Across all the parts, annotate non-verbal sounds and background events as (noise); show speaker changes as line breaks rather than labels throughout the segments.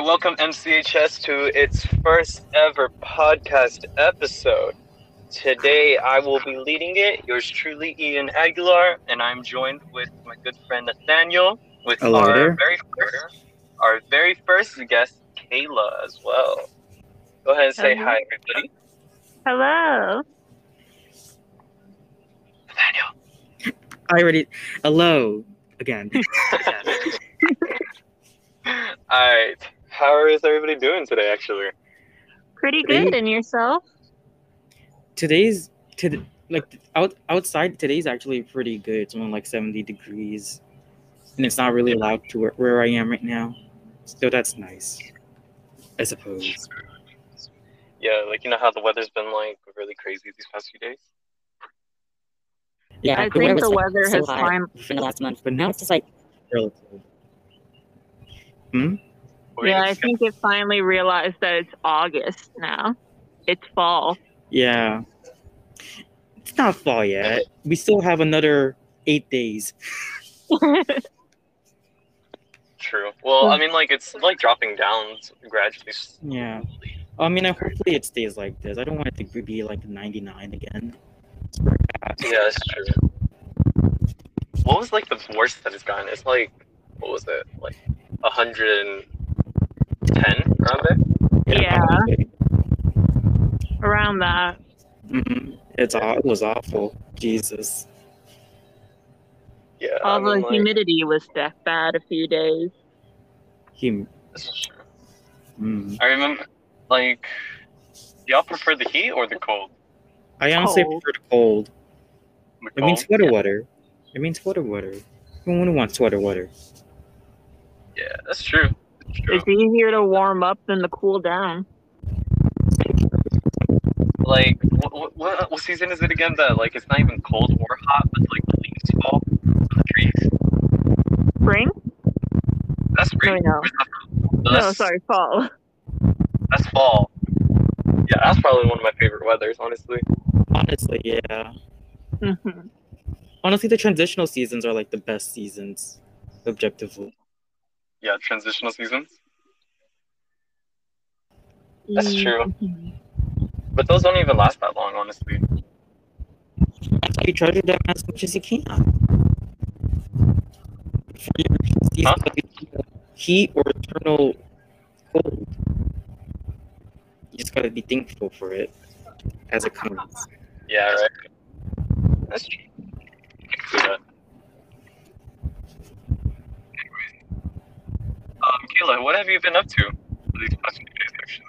right, welcome MCHS to its first ever podcast episode. Today I will be leading it. Yours truly, Ian Aguilar, and I'm joined with my good friend Nathaniel, with
Hello
our
there.
very first, our very first guest, Kayla, as well. Go ahead and say
Hello.
hi, everybody.
Hello.
Nathaniel.
I already. Hello again. (laughs) (laughs)
All right, how is everybody doing today? Actually,
Pretty
Today-
good. And yourself?
Today's to like out outside. Today's actually pretty good. It's only like seventy degrees, and it's not really loud to where, where I am right now. So that's nice, I suppose.
yeah, like you know how the weather's been like really crazy these past few days.
Yeah,
I
the
think
weather
the weather
so
has
hot
climbed.
for the last month, but now it's just like relative. Hmm.
What were you
Yeah, I think it finally realized that it's August now. It's fall.
Yeah, it's not fall yet. We still have another eight days. (laughs)
True. Well, I mean, like it's like dropping down gradually.
Yeah. I mean, hopefully it stays like this. I don't want it to be like 99 again.
Yeah, that's true. What was like the worst that it's gotten? It's like what was it? Like hundred and ten around there.
Yeah. Around that.
hmm It's it was awful. Jesus.
Yeah.
All
I mean,
the
like,
humidity was that bad a few days.
He.
this is true.
Mm.
I remember, like, y'all prefer the heat or the cold?
I honestly
Cold.
prefer the cold.
The
It means
cold?
sweater water. It means sweater water. Who wouldn't want sweater water?
Yeah, that's true. That's.
It's easier to warm up than to cool down.
Like, what, what, what season is it again? That like it's not even cold or hot, but like the leaves fall from the trees.
Spring?
That's
No,
spring.
no.
Where's?
No, sorry, fall.
That's fall. Yeah, that's probably one of my favorite weathers, honestly.
Honestly, yeah.
Mhm.
Honestly, the transitional seasons are like the best seasons, objectively.
Yeah, transitional seasons. That's true. But those don't even last that long, honestly.
That's why you treasure them as much as you can. Before you reach the season
Huh?
heat or eternal cold. You just gotta be thankful for it as it comes.
Yeah, right. That's true. Yeah. Kayla, what have you been up to these past few days, actually,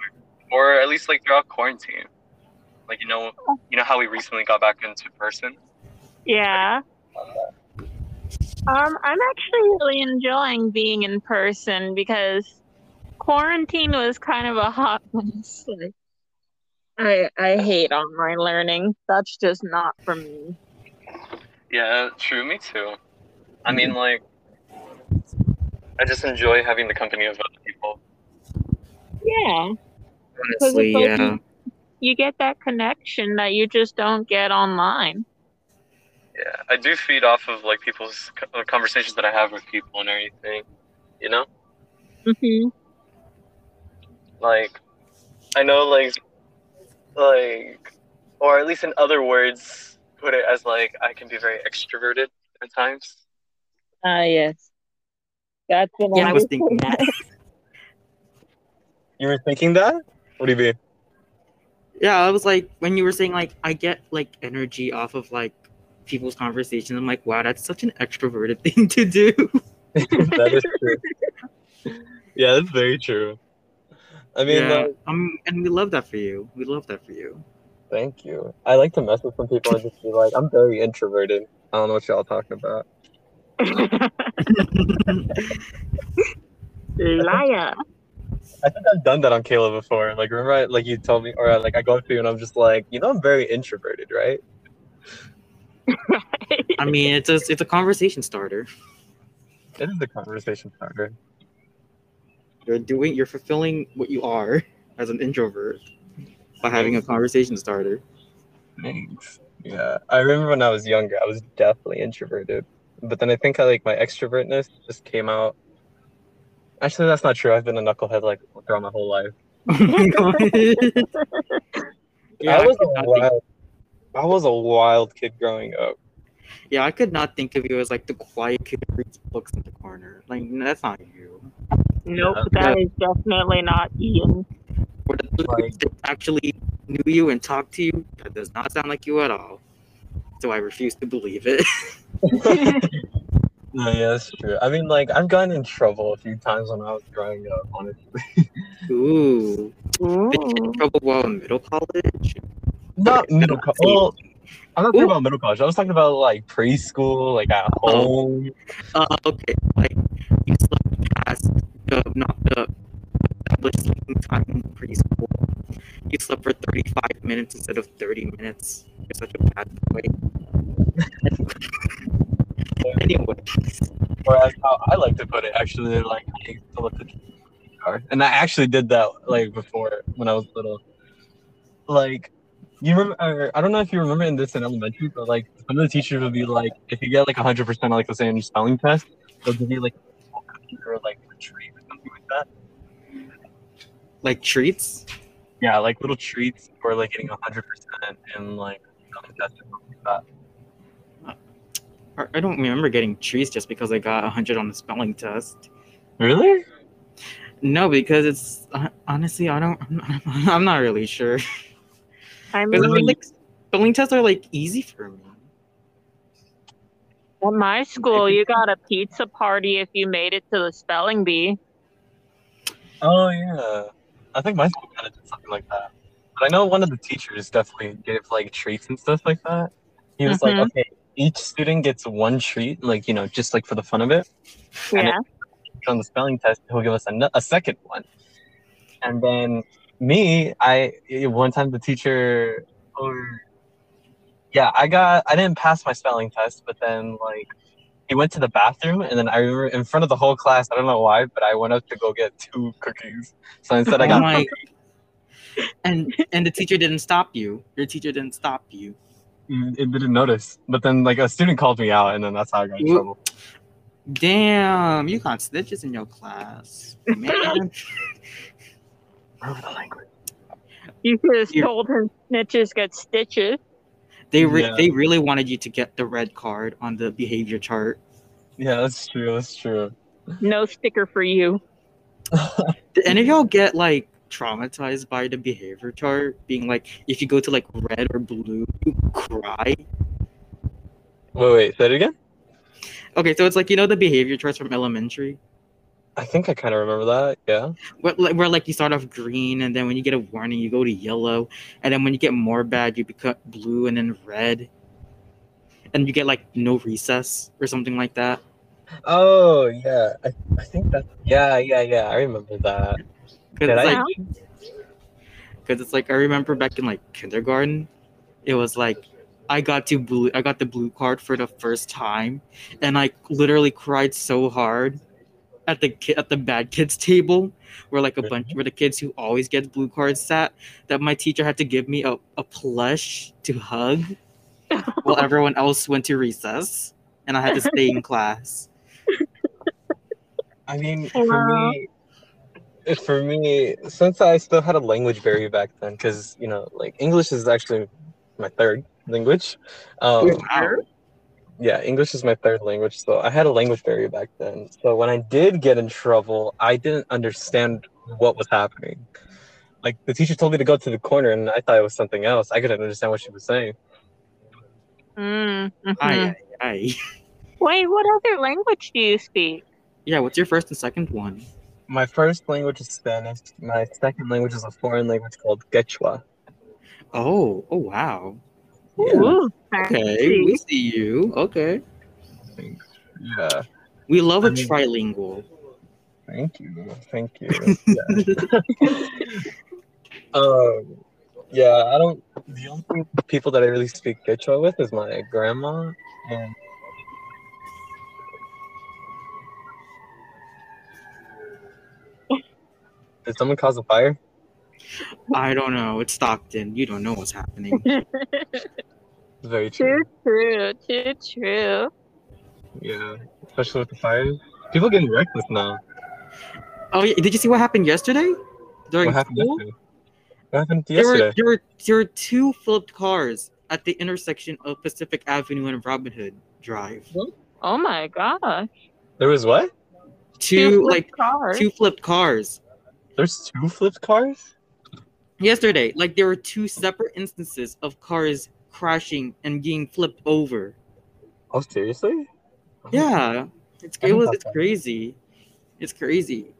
or at least like throughout quarantine? Like you know, you know how we recently got back into person.
Yeah. Um, I'm actually really enjoying being in person because quarantine was kind of a hot (laughs) mess. Like, I I hate online learning. That's just not for me.
Yeah, true. Me too. I mean, like, I just enjoy having the company of other people.
Yeah,
Honestly,
it's
yeah.
you get that connection that you just don't get online.
Yeah, I do feed off of like people's uh, conversations that I have with people and everything. You know,
hmm
like, I know, like, like, or at least in other words, put it as like I can be very extroverted at times.
Ah, yes. That's what
Yeah, I was thinking that. (laughs)
You were thinking that? What do you mean?
Yeah, I was like, when you were saying like, I get like energy off of like people's conversations. I'm like, wow, that's such an extroverted (laughs) thing to do. (laughs)
that is true. yeah, that's very true. I mean,
yeah,
like,
um, and we love that for you. We love that for you.
thank you. I like to mess with some people and just be like, I'm very introverted. I don't know what y'all talking about. (laughs)
Liar.
I think I've done that on Kayla before. Like, remember, I, like you told me, or uh, like I go up to you and I'm just like, you know, I'm very introverted, right? (laughs)
I mean, it's a it's a conversation starter.
It is a conversation starter.
You're doing, you're fulfilling what you are as an introvert by having a conversation starter.
Thanks. Yeah, I remember when I was younger, I was definitely introverted, but then I think I like my extrovertness just came out Actually, that's not true. I've been a knucklehead like throughout my whole life. (laughs) (laughs)
Yeah,
I
I
was
could
a wild, I was a wild kid growing up.
yeah, I could not think of you as like the quiet kid who reads books in the corner. Like no, that's not you.
Nope,
Yeah.
that is definitely not Ian.
Or the
Like-
actually knew you and talked to you. That does not sound like you at all. So I refuse to believe it. (laughs)
No, yeah, that's true. I mean, like, I've gotten in trouble a few times when I was growing up, honestly.
Ooh.
Ooh.
Did you get in trouble while in middle college?
Not middle college. Well, I'm not talking about middle college. I was talking about, like, preschool, like, at
Oh.
home.
Uh, okay, like you slept past the not the established sleeping time in preschool. You slept for thirty-five minutes instead of thirty minutes. You're such a bad boy. anyway,
Or as how I like to put it, actually, like, I used to look at the car. And I actually did that, like, before when I was little. Like, you remember, or, I don't know if you remember in this in elementary, but, like, some of the teachers would be like, if you get, like, 100% on, like, the same spelling test, they'll give you, like, a cookie or, like, a treat or something like that.
like treats.
Yeah, like, little treats for, like, getting 100% and like, spelling test or like that.
I- I don't remember getting trees just because I got hundred on the spelling test.
Really?
No, because it's uh, honestly I don't. I'm, (laughs) I'm not really sure.
I
Because I
mean,
feel like spelling tests are like easy for me.
at my school, you got a pizza party if you made it to the spelling bee.
Oh yeah, I think my school kind of did something like that. But I know one of the teachers definitely gave like treats and stuff like that. He was like,
Mhm.
okay, each student gets one treat, like you know, just like for the fun of it.
Yeah.
On the spelling test, he'll give us a, a second one. And then me, I one time the teacher, or yeah, I got I didn't pass my spelling test, but then like he went to the bathroom, and then I remember in front of the whole class. I don't know why, but I went up to go get two cookies. So instead, I
Oh
got
my- and and the teacher didn't stop you. Your teacher didn't stop you.
Mm, it didn't notice. But then like a student called me out, and then that's how I got in trouble.
Damn, you got snitches in your class, man. (laughs)
Remember the language.
You could have
You-
told him snitches get stitches.
They re-
Yeah.
they really wanted you to get the red card on the behavior chart.
Yeah, that's true. That's true.
No sticker for you.
Did any of y'all get like traumatized by the behavior chart? Being like, if you go to like red or blue, you cry.
Wait, wait, say it again.
Okay, so it's like you know the behavior charts from elementary,
I think I kind of remember that. Yeah.
where, like- where like you start off green, and then when you get a warning, you go to yellow, and then when you get more bad, you become blue, and then red, and you get like no recess or something like that.
Oh yeah, I, I think that. Yeah, yeah, yeah. I remember that.
Because it's,
I?
like, 'cause it's like I remember back in like kindergarten, it was like I got to blue I got the blue card for the first time, and I literally cried so hard at the ki- at the bad kids table, where like a bunch where the kids who always get blue cards sat, that my teacher had to give me a, a plush to hug, (laughs) while everyone else went to recess, and I had to stay in (laughs) class.
I mean, for me, it- for me, since I still had a language barrier back then, because you know, like English is actually my third language. Um,
Wow.
yeah, English is my third language, so I had a language barrier back then. So when I did get in trouble, I didn't understand what was happening. Like the teacher told me to go to the corner, and I thought it was something else. I couldn't understand what she was saying.
Mm, mhm.
Aye, aye, aye. (laughs)
Wait, what other language do you speak?
Yeah, what's your first and second one?
My first language is Spanish. My second language is a foreign language called Quechua.
Oh, oh wow.
Yeah.
Ooh,
Okay, we see you. Okay.
Yeah.
We love
I
a
mean-
trilingual.
Thank you. Thank you. (laughs) Yeah. (laughs) um, yeah, I don't. The only people that I really speak Quechua with is my grandma and. Did someone cause a fire?
I don't know. It's Stockton. You don't know what's happening.
It's (laughs) very true.
too true, too true.
Yeah, especially with the fires. People getting reckless now.
Oh, yeah. Did you see what happened yesterday? During
What happened
school?
yesterday? What happened
There were,
yesterday?
there were there were two flipped cars at the intersection of Pacific Avenue and Robin Hood Drive.
Oh my gosh.
There was what?
Two
flipped
like
cars.
two flipped cars
There's two flipped cars?
yesterday. Like there were two separate instances of cars crashing and being flipped over.
Oh, seriously?
Yeah, it's it was it's
that.
crazy. It's crazy.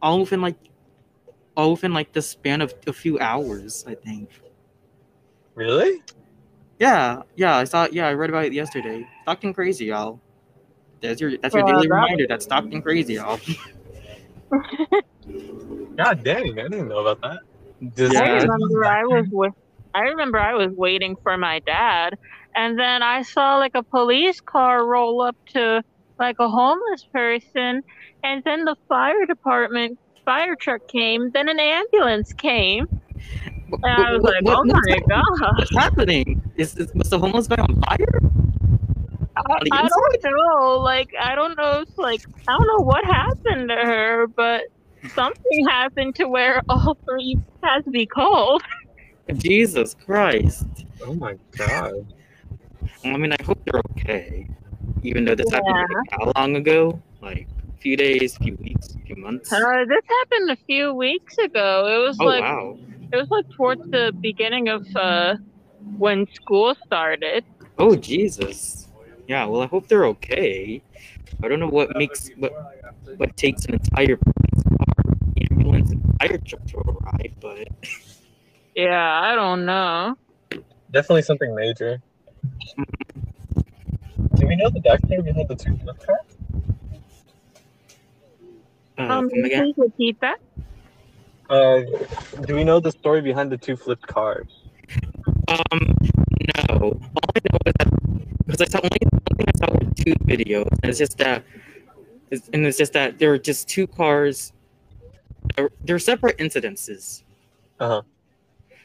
All within like all within like the span of a few hours, I think.
Really?
Yeah, yeah, I saw. Yeah, I read about it yesterday. Stockton crazy, y'all. That's your that's your
Yeah,
daily
that-
reminder. That's Stockton crazy, y'all. (laughs) (laughs)
God dang, I didn't know about that. Does-
I
does-
remember I was with I remember I was waiting for my dad and then I saw like a police car roll up to like a homeless person and then the fire department fire truck came, then an ambulance came. And I was like, Oh my god.
What's happening? Is, is was the homeless guy on fire?
I, I don't know. Like I don't know if like I don't know what happened to her, but something happened to where all three has to be called.
Jesus Christ!
Oh my god.
I mean, I hope they're okay, even though this happened like, how long ago? Like a few days, a few weeks, a few months.
Uh, this happened a few weeks ago. It was
oh
like
wow!
it was like towards the beginning of uh, when school started.
Oh Jesus! Yeah. Well, I hope they're okay. I don't know what makes what what takes an entire police car, ambulance, and fire truck to arrive, but
Yeah, I don't know.
Definitely something major. Do we know the backstory behind the two flip cars?
uh,
Um,
come again.
please repeat that.
Uh, do we know the story behind the two flipped cars?
Um, no. All I know is that because I saw only one thing I saw were two videos, and it's just that, it's, and it's just that there were just two cars. They're, they're separate incidences.
Uh-huh.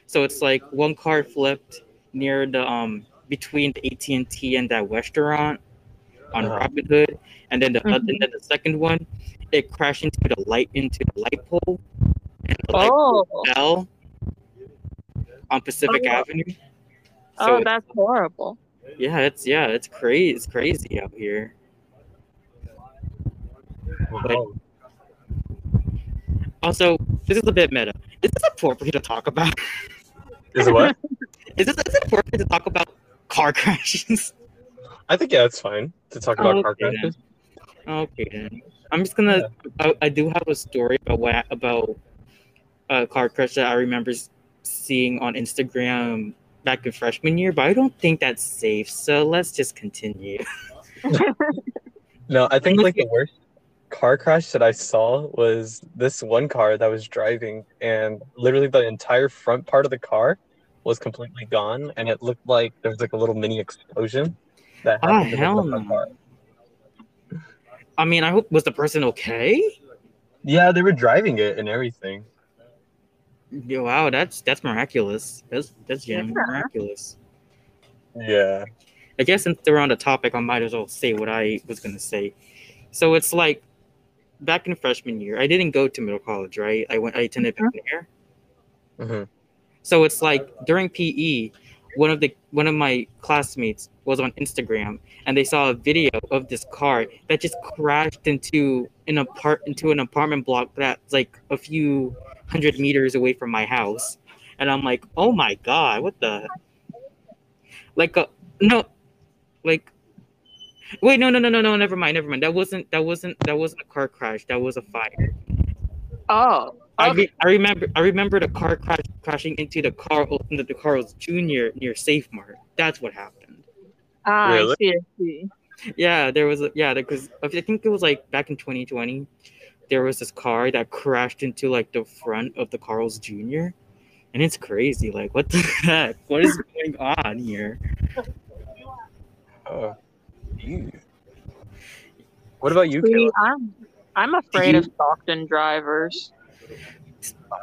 So it's like one car flipped near the um between the AT and T and that restaurant on
Uh-huh.
Robin Hood, and then the oth-
Mhm.
and then the second one, it crashed into the light into the light pole, and the light pole
Oh,
fell on Pacific
Oh.
Avenue. So
oh, that's horrible.
yeah, it's yeah, it's crazy. It's crazy out here.
Wow.
Also, this is a bit meta. Is this appropriate to talk about?
Is it what? (laughs)
Is this is it appropriate to talk about car crashes?
I think yeah, it's fine to talk about car
Okay, then.
crashes.
okay, then. I'm just gonna. I, I do have a story about what about a car crash that I remember seeing on Instagram back in freshman year, but I don't think that's safe. So let's just continue. (laughs)
No, I think like the worst car crash that I saw was this one car that was driving, and literally the entire front part of the car was completely gone, and it looked like there was like a little mini explosion. That
Ah,
happened in the
hell
front of the
no.
car.
I mean, I hope was the person okay?
Yeah, they were driving it and everything.
Yeah, wow, that's that's miraculous. That's that's
Yeah.
genuinely miraculous.
Yeah.
I guess since they're on the topic, I might as well say what I was gonna say. So it's like back in freshman year, I didn't go to middle college, right? I went I attended
Mhm.
McNair.
hmm
So it's like during PE, one of the one of my classmates was on Instagram and they saw a video of this car that just crashed into an apart into an apartment block that's like a few hundred meters away from my house. And I'm like, oh my god, what the like a no like wait no no no no no never mind never mind that wasn't that wasn't that wasn't a car crash that was a fire
Oh,
I, re- I remember I remember the car crash crashing into the car into the Carl's Jr. near Save Mart. That's what happened.
Ah,
Really?
I see. I see.
Yeah, there was a, yeah because I think it was like back in 2020, there was this car that crashed into like the front of the Carl's Jr. And it's crazy. Like what the (laughs) heck? What is going on here?
Oh. Ew. What about you,
See,
Kayla?
I'm I'm afraid
you-
of Stockton drivers.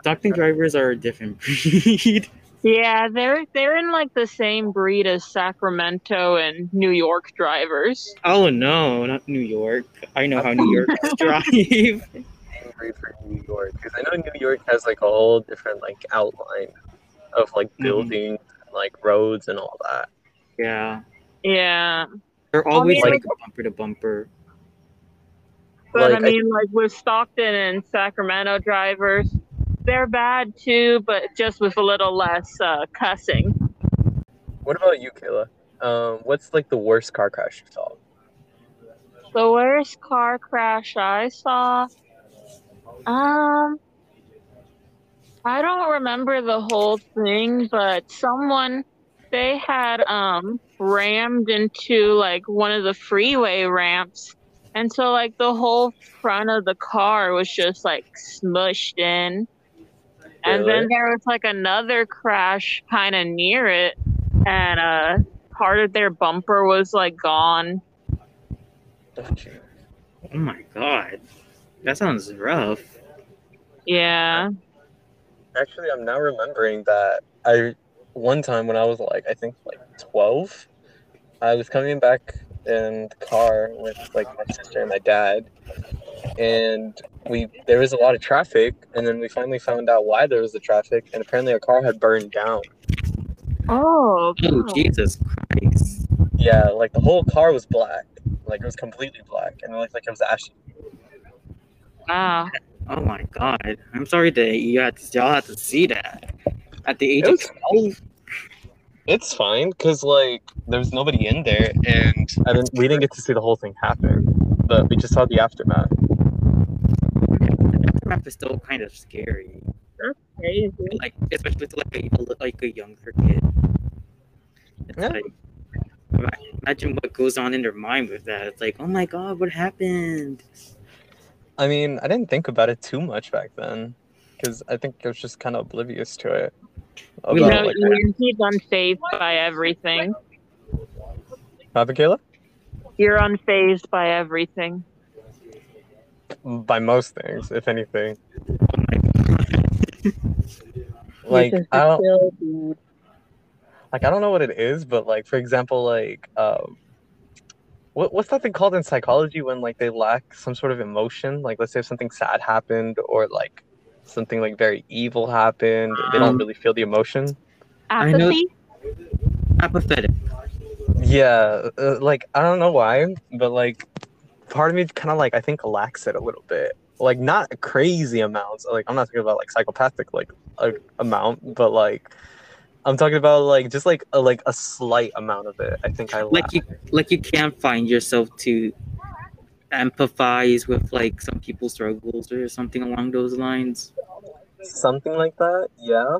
Stockton drivers are a different (laughs) breed.
Yeah, they're they're in like the same breed as Sacramento and New York drivers.
oh no, not New York. I know how New Yorkers (laughs) drive.
angry for New York because I know New York has like a whole different like outline of like
Mhm.
buildings, like roads and all that.
Yeah.
Yeah.
They're always
mean,
like a bumper to bumper.
But
Like,
I
I-
mean, like with Stockton and Sacramento drivers, they're bad too, but just with a little less uh, cussing.
What about you, Kayla? Um, what's like the worst car crash you saw?
The worst car crash I saw, um, I don't remember the whole thing, but someone they had um rammed into like one of the freeway ramps, and so like the whole front of the car was just like smushed in. And then there was like another crash kind of near it, and uh, part of their bumper was like gone.
Oh.
Oh my god. That sounds rough.
Yeah.
Actually, I'm now remembering that I one time when I was like I think like 12, I was coming back in the car with like my sister and my dad, and we there was a lot of traffic, and then we finally found out why there was the traffic, and apparently our car had burned down.
Oh,
Oh Jesus Christ.
Yeah, like the whole car was black, like it was completely black, and it looked like it was ashy.
wow.
Oh my god. I'm sorry that you had to, y'all had to see that. At the age
It
of 12.
It's fine, cause like there was nobody in there, and I didn't. We didn't get to see the whole thing happen, but we just saw the aftermath.
The aftermath is still kind of scary.
Crazy.
Like especially to like a like a younger kid. It's
Yeah.
like imagine what goes on in their mind with that. It's like, oh my god, what happened?
I mean, I didn't think about it too much back then, because I think I was just kind of oblivious to it.
We
You know,
like,
Ian, he's unfazed by everything.
Kayla?
You're unfazed by everything.
By most things, if anything. (laughs) Like I don't like I don't know what it is, but like for example, like um what what's that thing called in psychology when like they lack some sort of emotion? Like let's say if something sad happened or like something like very evil happened, they don't
Um,
really feel the emotion.
I know-
Apathy?
Apathetic.
Yeah, uh, like I don't know why, but like part of me kind of like I think lacks it a little bit. Like not crazy amounts. Like I'm not talking about like psychopathic like a, amount, but like I'm talking about like just like a like a slight amount of it. I think I lack.
Like you like you can't find yourself to empathize with like some people's struggles or something along those lines.
something like that. Yeah,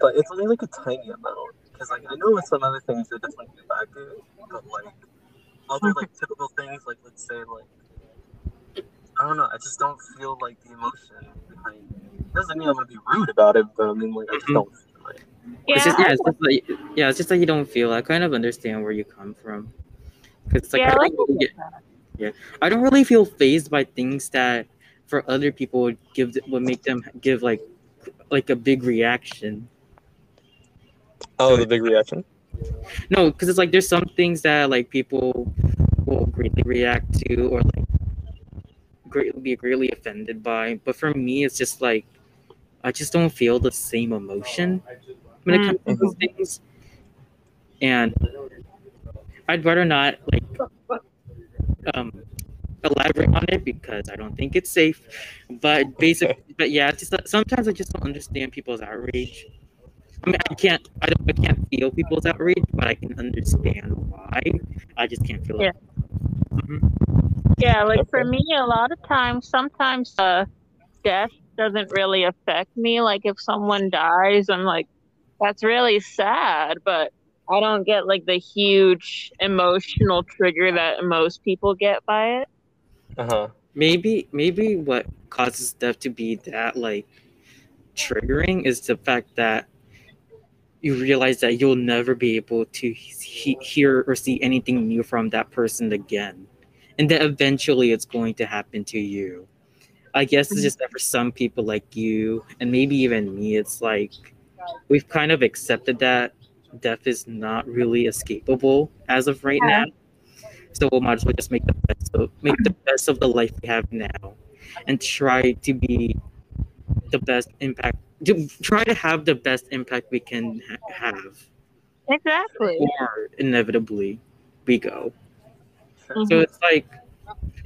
but it's only like a tiny amount because like I know with some other things it doesn't get back to it, but like other like typical things like let's say like I don't know. I just don't feel like the emotion behind. It. Doesn't mean I'm gonna be rude about it, but I mean like I just
Mhm.
don't feel it.
It's just
Yeah,
yeah, it's just like yeah, it's just like you don't feel. I kind of understand where you come from. Cause it's like,
Yeah,
I,
I
don't
like
really get, yeah, I don't really feel phased by things that for other people would give would make them give like like a big reaction.
Oh, the big reaction.
No, because it's like there's some things that like people will greatly react to or like greatly be greatly offended by. But for me, it's just like I just don't feel the same emotion when it comes to mm-hmm. those things, and I'd rather not like um elaborate on it because I don't think it's safe. But (laughs) basically, but yeah, it's just sometimes I just don't understand people's outrage. I mean, I can't, I don't, I can't feel people's outrage, but I can understand why. I just can't feel it. Mhm.
Yeah, like for me, a lot of times, sometimes uh, death doesn't really affect me. Like if someone dies, I'm like, that's really sad, but I don't get like the huge emotional trigger that most people get by it.
Uh huh.
Maybe, maybe what causes death to be that like triggering is the fact that you realize that you'll never be able to he- hear or see anything new from that person again, and that eventually it's going to happen to you. I guess it's just that for some people like you and maybe even me, it's like we've kind of accepted that death is not really escapable as of right
Yeah.
now. So we might as well just make the best of make the best of the life we have now. and try to be the best impact to try to have the best impact we can ha- have
Exactly.
or inevitably we go so
Mhm.
it's like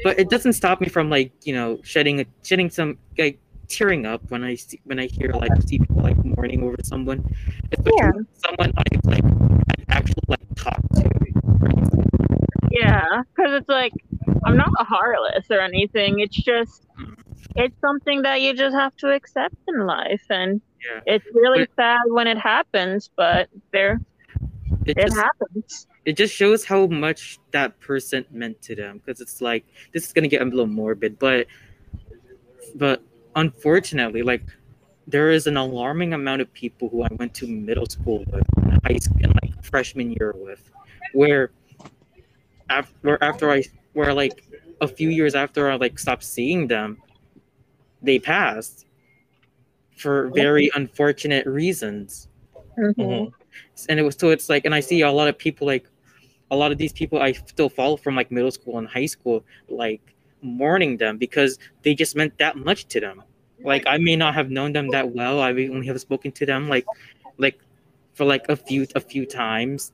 but it doesn't stop me from like you know shedding shedding some like tearing up when i see when i hear like see people like mourning over someone especially
Yeah.
someone i like I actually like talk to
Yeah, because it's like I'm not a heartless or anything. It's just mm-hmm. it's something that you just have to accept in life, and
yeah
it's really sad when it happens, but there
it
it
just
happens.
it just shows how much that person meant to them because it's like this is gonna get a little morbid but but unfortunately like there is an alarming amount of people who i went to middle school with and high school and like freshman year with where after after i where like a few years after i like stopped seeing them they passed for very unfortunate reasons
Mhm.
Mhm.
and it was so it's like and i see a lot of people like a lot of these people i still follow from like middle school and high school like mourning them because they just meant that much to them. Like i may not have known them that well. I only have spoken to them like like for like a few a few times.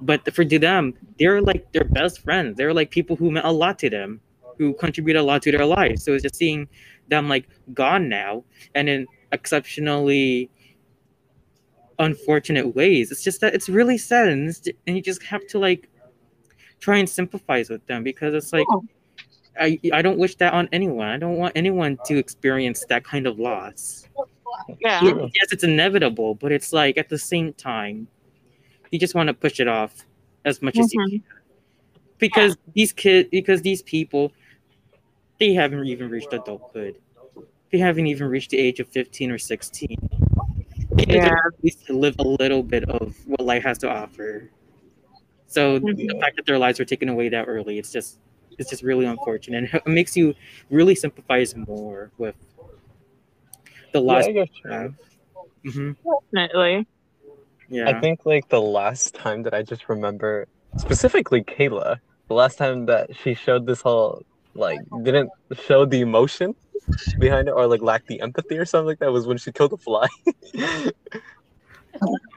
But for to them they're like their best friends. They're like people who meant a lot to them who contribute a lot to their lives. So it's just seeing them like gone now and in exceptionally unfortunate ways. It's just that it's really sad, and, it's, and you just have to like try and sympathize with them because it's like I I don't wish that on anyone. I don't want anyone to experience that kind of loss.
Yeah.
Ye- Yes, it's inevitable, but it's like at the same time, you just want to push it off as much as you
Mhm.
can because these kids, because these people, they haven't even reached adulthood. They haven't even reached the age of fifteen or sixteen. They deserve
Yeah.
to live a little bit of what life has to offer. So the
Mhm.
fact that their lives were taken away that early, it's just it's just really unfortunate. (laughs) It makes you really sympathize more with the
Yeah,
loss
I guess
you have. hmm
Definitely.
Yeah.
I think like the last time that I just remember, specifically Kayla, the last time that she showed this whole like didn't show the emotion behind it or like lack the empathy or something like that was when she killed the fly. (laughs)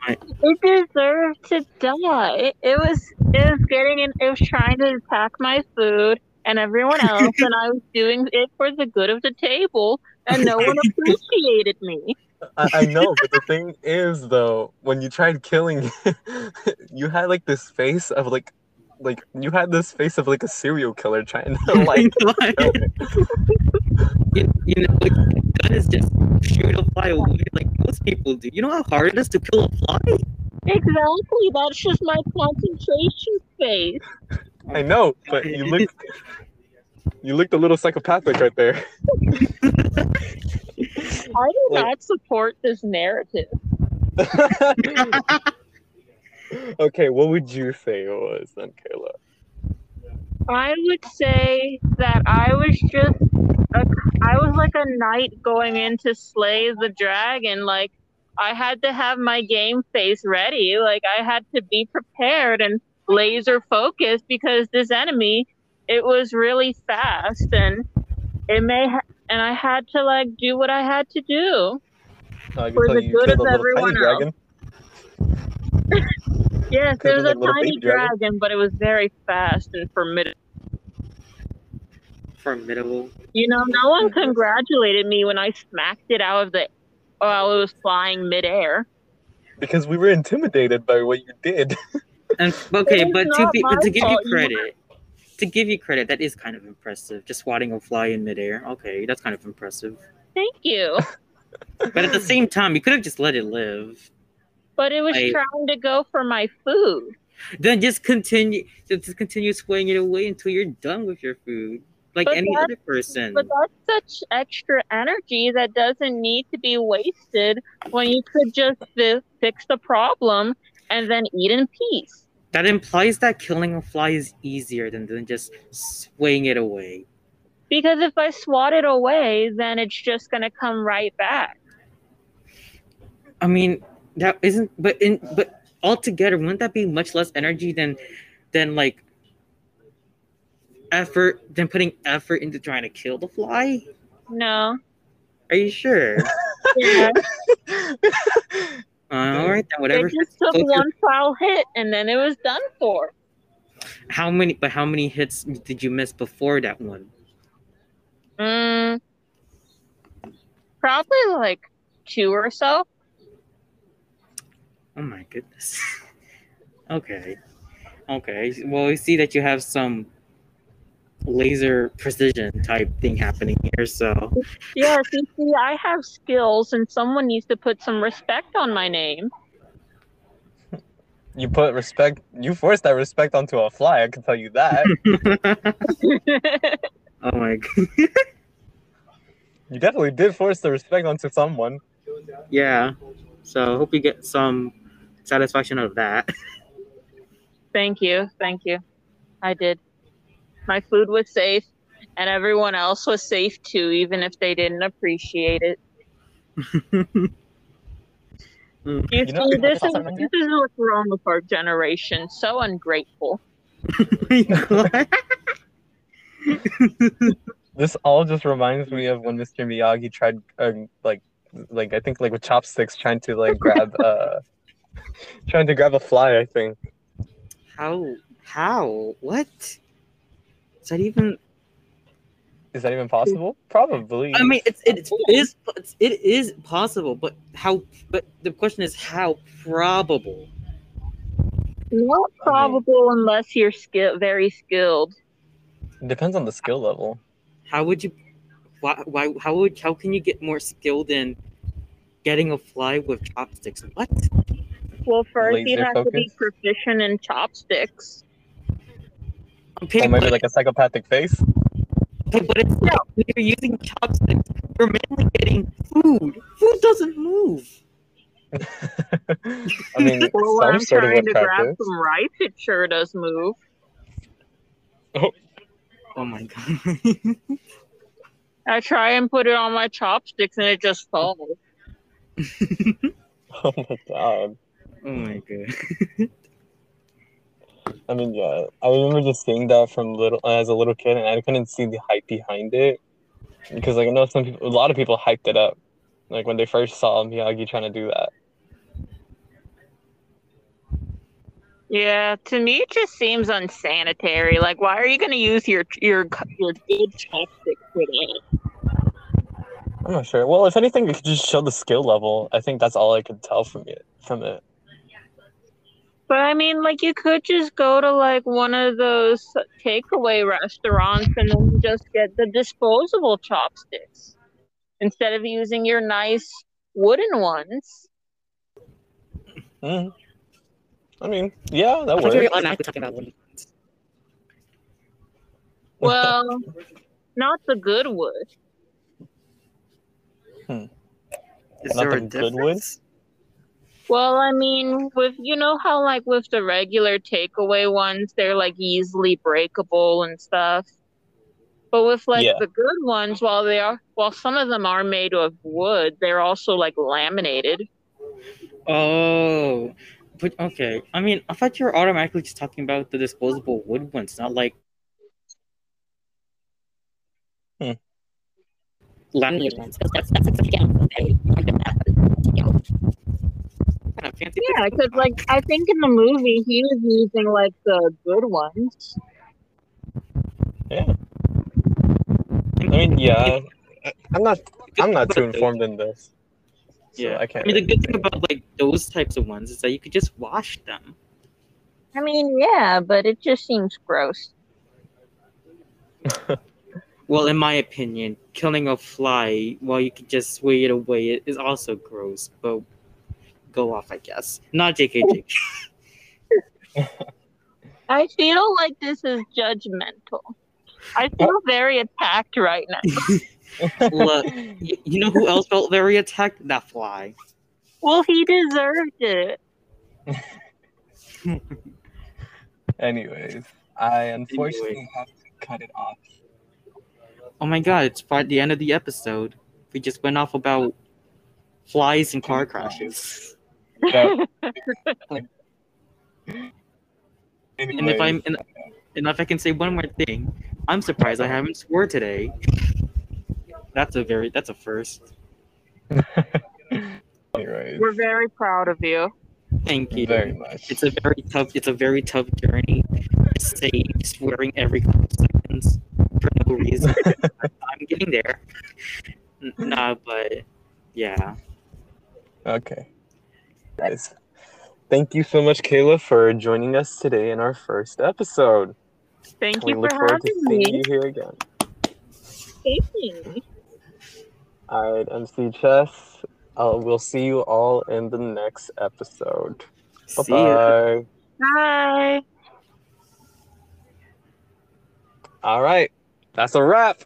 It deserved to die. It, it was it was getting in it was trying to attack my food and everyone else and I was (laughs) doing it for the good of the table and no one (laughs) appreciated me.
I, I know, but the thing is though, when you tried killing (laughs) you had like this face of like like you had this face of like a serial killer trying to like
you, you know, like, gun is just shoot a fly away like most people do. You know how hard it is to kill a fly?
Exactly. That's just my concentration phase.
I know, but you (laughs) look you looked a little psychopathic right there.
I do
Like-
not support this narrative. (laughs)
okay, what would you say it was then, Kayla?
I would say that I was just a, I was like a knight going in to slay the dragon. Like I had to have my game face ready. Like I had to be prepared and laser focused because this enemy, it was really fast and it may ha- and I had to like do what I had to do.
Uh,
For the good of everyone else. (laughs)
dragon.
Yes,
Could've
it was a
a
tiny
dragon.
dragon, but it was very fast and formidable.
Formidable.
You know, no one congratulated me when I smacked it out of the while it was flying midair.
Because we were intimidated by what you did. (laughs)
And okay, but to
not
be but to give you
fault, you-
credit, to give you credit, that is kind of impressive. Just swatting a fly in midair. Okay, that's kind of impressive.
Thank you. (laughs)
But at the same time, you could have just let it live.
But it was
I-
trying to go for my food.
Then just continue, just continue swaying it away until you're done with your food, like
But
any other person.
But that's such extra energy that doesn't need to be wasted when you could just fi- fix the problem and then eat in peace.
That implies that killing a fly is easier than, than just swaying it away.
Because if I swat it away, then it's just gonna come right back.
I mean, that isn't. But in but altogether, wouldn't that be much less energy than than like effort than putting effort into trying to kill the fly?
No.
Are you sure? (laughs)
Yeah.
Uh, all right, then
It
whatever.
just took
closer-
one foul hit and then it was done for.
How many? But how many hits did you miss before that one?
Mm, probably like two or so.
Oh my goodness. okay. Okay. Well, we see that you have some laser precision type thing happening here. So
Yes, you see, I have skills and someone needs to put some respect on my name.
You put respect. You forced that respect onto a fly. I can tell you that. (laughs)
oh my god. (laughs)
you definitely did force the respect onto someone.
Yeah. So I hope you get some satisfaction of that. (laughs)
thank you, thank you. I did. My food was safe and everyone else was safe too, even if they didn't appreciate it. (laughs) You,
You know-
see, this is,
also remember-
this is what's wrong with our generation. So ungrateful. (laughs)
This all just reminds me of when Mr. Miyagi tried, uh, like, like I think like with chopsticks, trying to like grab, uh, (laughs) trying to grab a fly. I think.
how? How? What? Is that even?
Is that even possible? Probably.
I mean, it's it is it's, it is possible, but how? But the question is how probable.
Not probable unless you're skill very skilled.
it depends on the skill level.
How would you? Why? Why? How would? How can you get more skilled in getting a fly with chopsticks? What?
Well, first you'd
Laser
have to be proficient in chopsticks.
Okay,
Or maybe like a psychopathic face.
okay, but it's like when you're using chopsticks, you're mainly getting food. Food doesn't move. (laughs)
I mean, (laughs)
Well,
some
I'm
sort of
trying to grab some rice, it sure does move.
Oh. oh my god.
I try and put it on my chopsticks and it just falls. (laughs)
Oh my god.
Oh my mm. god.
I mean, yeah. I remember just seeing that from little as a little kid, and I couldn't see the hype behind it because, like, I know some people, a lot of people hyped it up, like when they first saw Miyagi trying to do that.
Yeah, to me it just seems unsanitary. Like, why are you going to use your your your good chopstick for that?
I'm not sure. Well, if anything, it could just show the skill level. I think that's all I could tell from it. From it.
But I mean, like, you could just go to like one of those takeaway restaurants and then just get the disposable chopsticks instead of using your nice wooden ones.
hmm I mean, yeah, that
I thought you were automatically talking about wood.
Well, not the good wood. Hmm.
Is
Not
there a
the good wood?
Difference?
Well, I mean, with you know how like with the regular takeaway ones, they're like easily breakable and stuff. But with like
Yeah.
the good ones, while they are, while some of them are made of wood, they're also like laminated.
Oh, but okay. I mean, I thought you were automatically just talking about the disposable wood ones, not like
Hmm.
laminated ones. 'cause That's that's like again, okay, like that. Yeah. Kind of fancy.
Yeah, because like I think in the movie he was using like the good ones.
Yeah. I mean, yeah. I- I'm not. I'm not too informed in this. So
Yeah,
I can't.
I mean, the good thing about like those types of ones is that you could just wash them.
I mean, yeah, but it just seems gross. (laughs)
Well, in my opinion, killing a fly while you could just sway it away is also gross. But go off, I guess. Not JKJ. (laughs)
I feel like this is judgmental. I feel very attacked right now. (laughs)
Look, you know who else felt very attacked? That fly.
Well, he deserved it. (laughs)
Anyways, I unfortunately have to cut it off.
Oh my god, it's by the end of the episode. We just went off about flies and car crashes.
So,
And if I'm and, and if I can say one more thing, I'm surprised I haven't swore today. That's a very that's a first. (laughs)
Anyways,
We're very proud of you.
Thank you.
very much.
It's a very tough it's a very tough journey. Say swearing every couple seconds for no reason. (laughs) I'm getting there. N- Nah, but yeah.
Okay. Guys, thank you so much, Kayla, for joining us today in our first episode.
Thank
we
you
look
for
forward to
having
seeing
me.
you here again.
Thank you.
All right, MC Chess. Uh, we'll see you all in the next episode. Bye
See ya.
bye.
Bye.
All right, that's a wrap.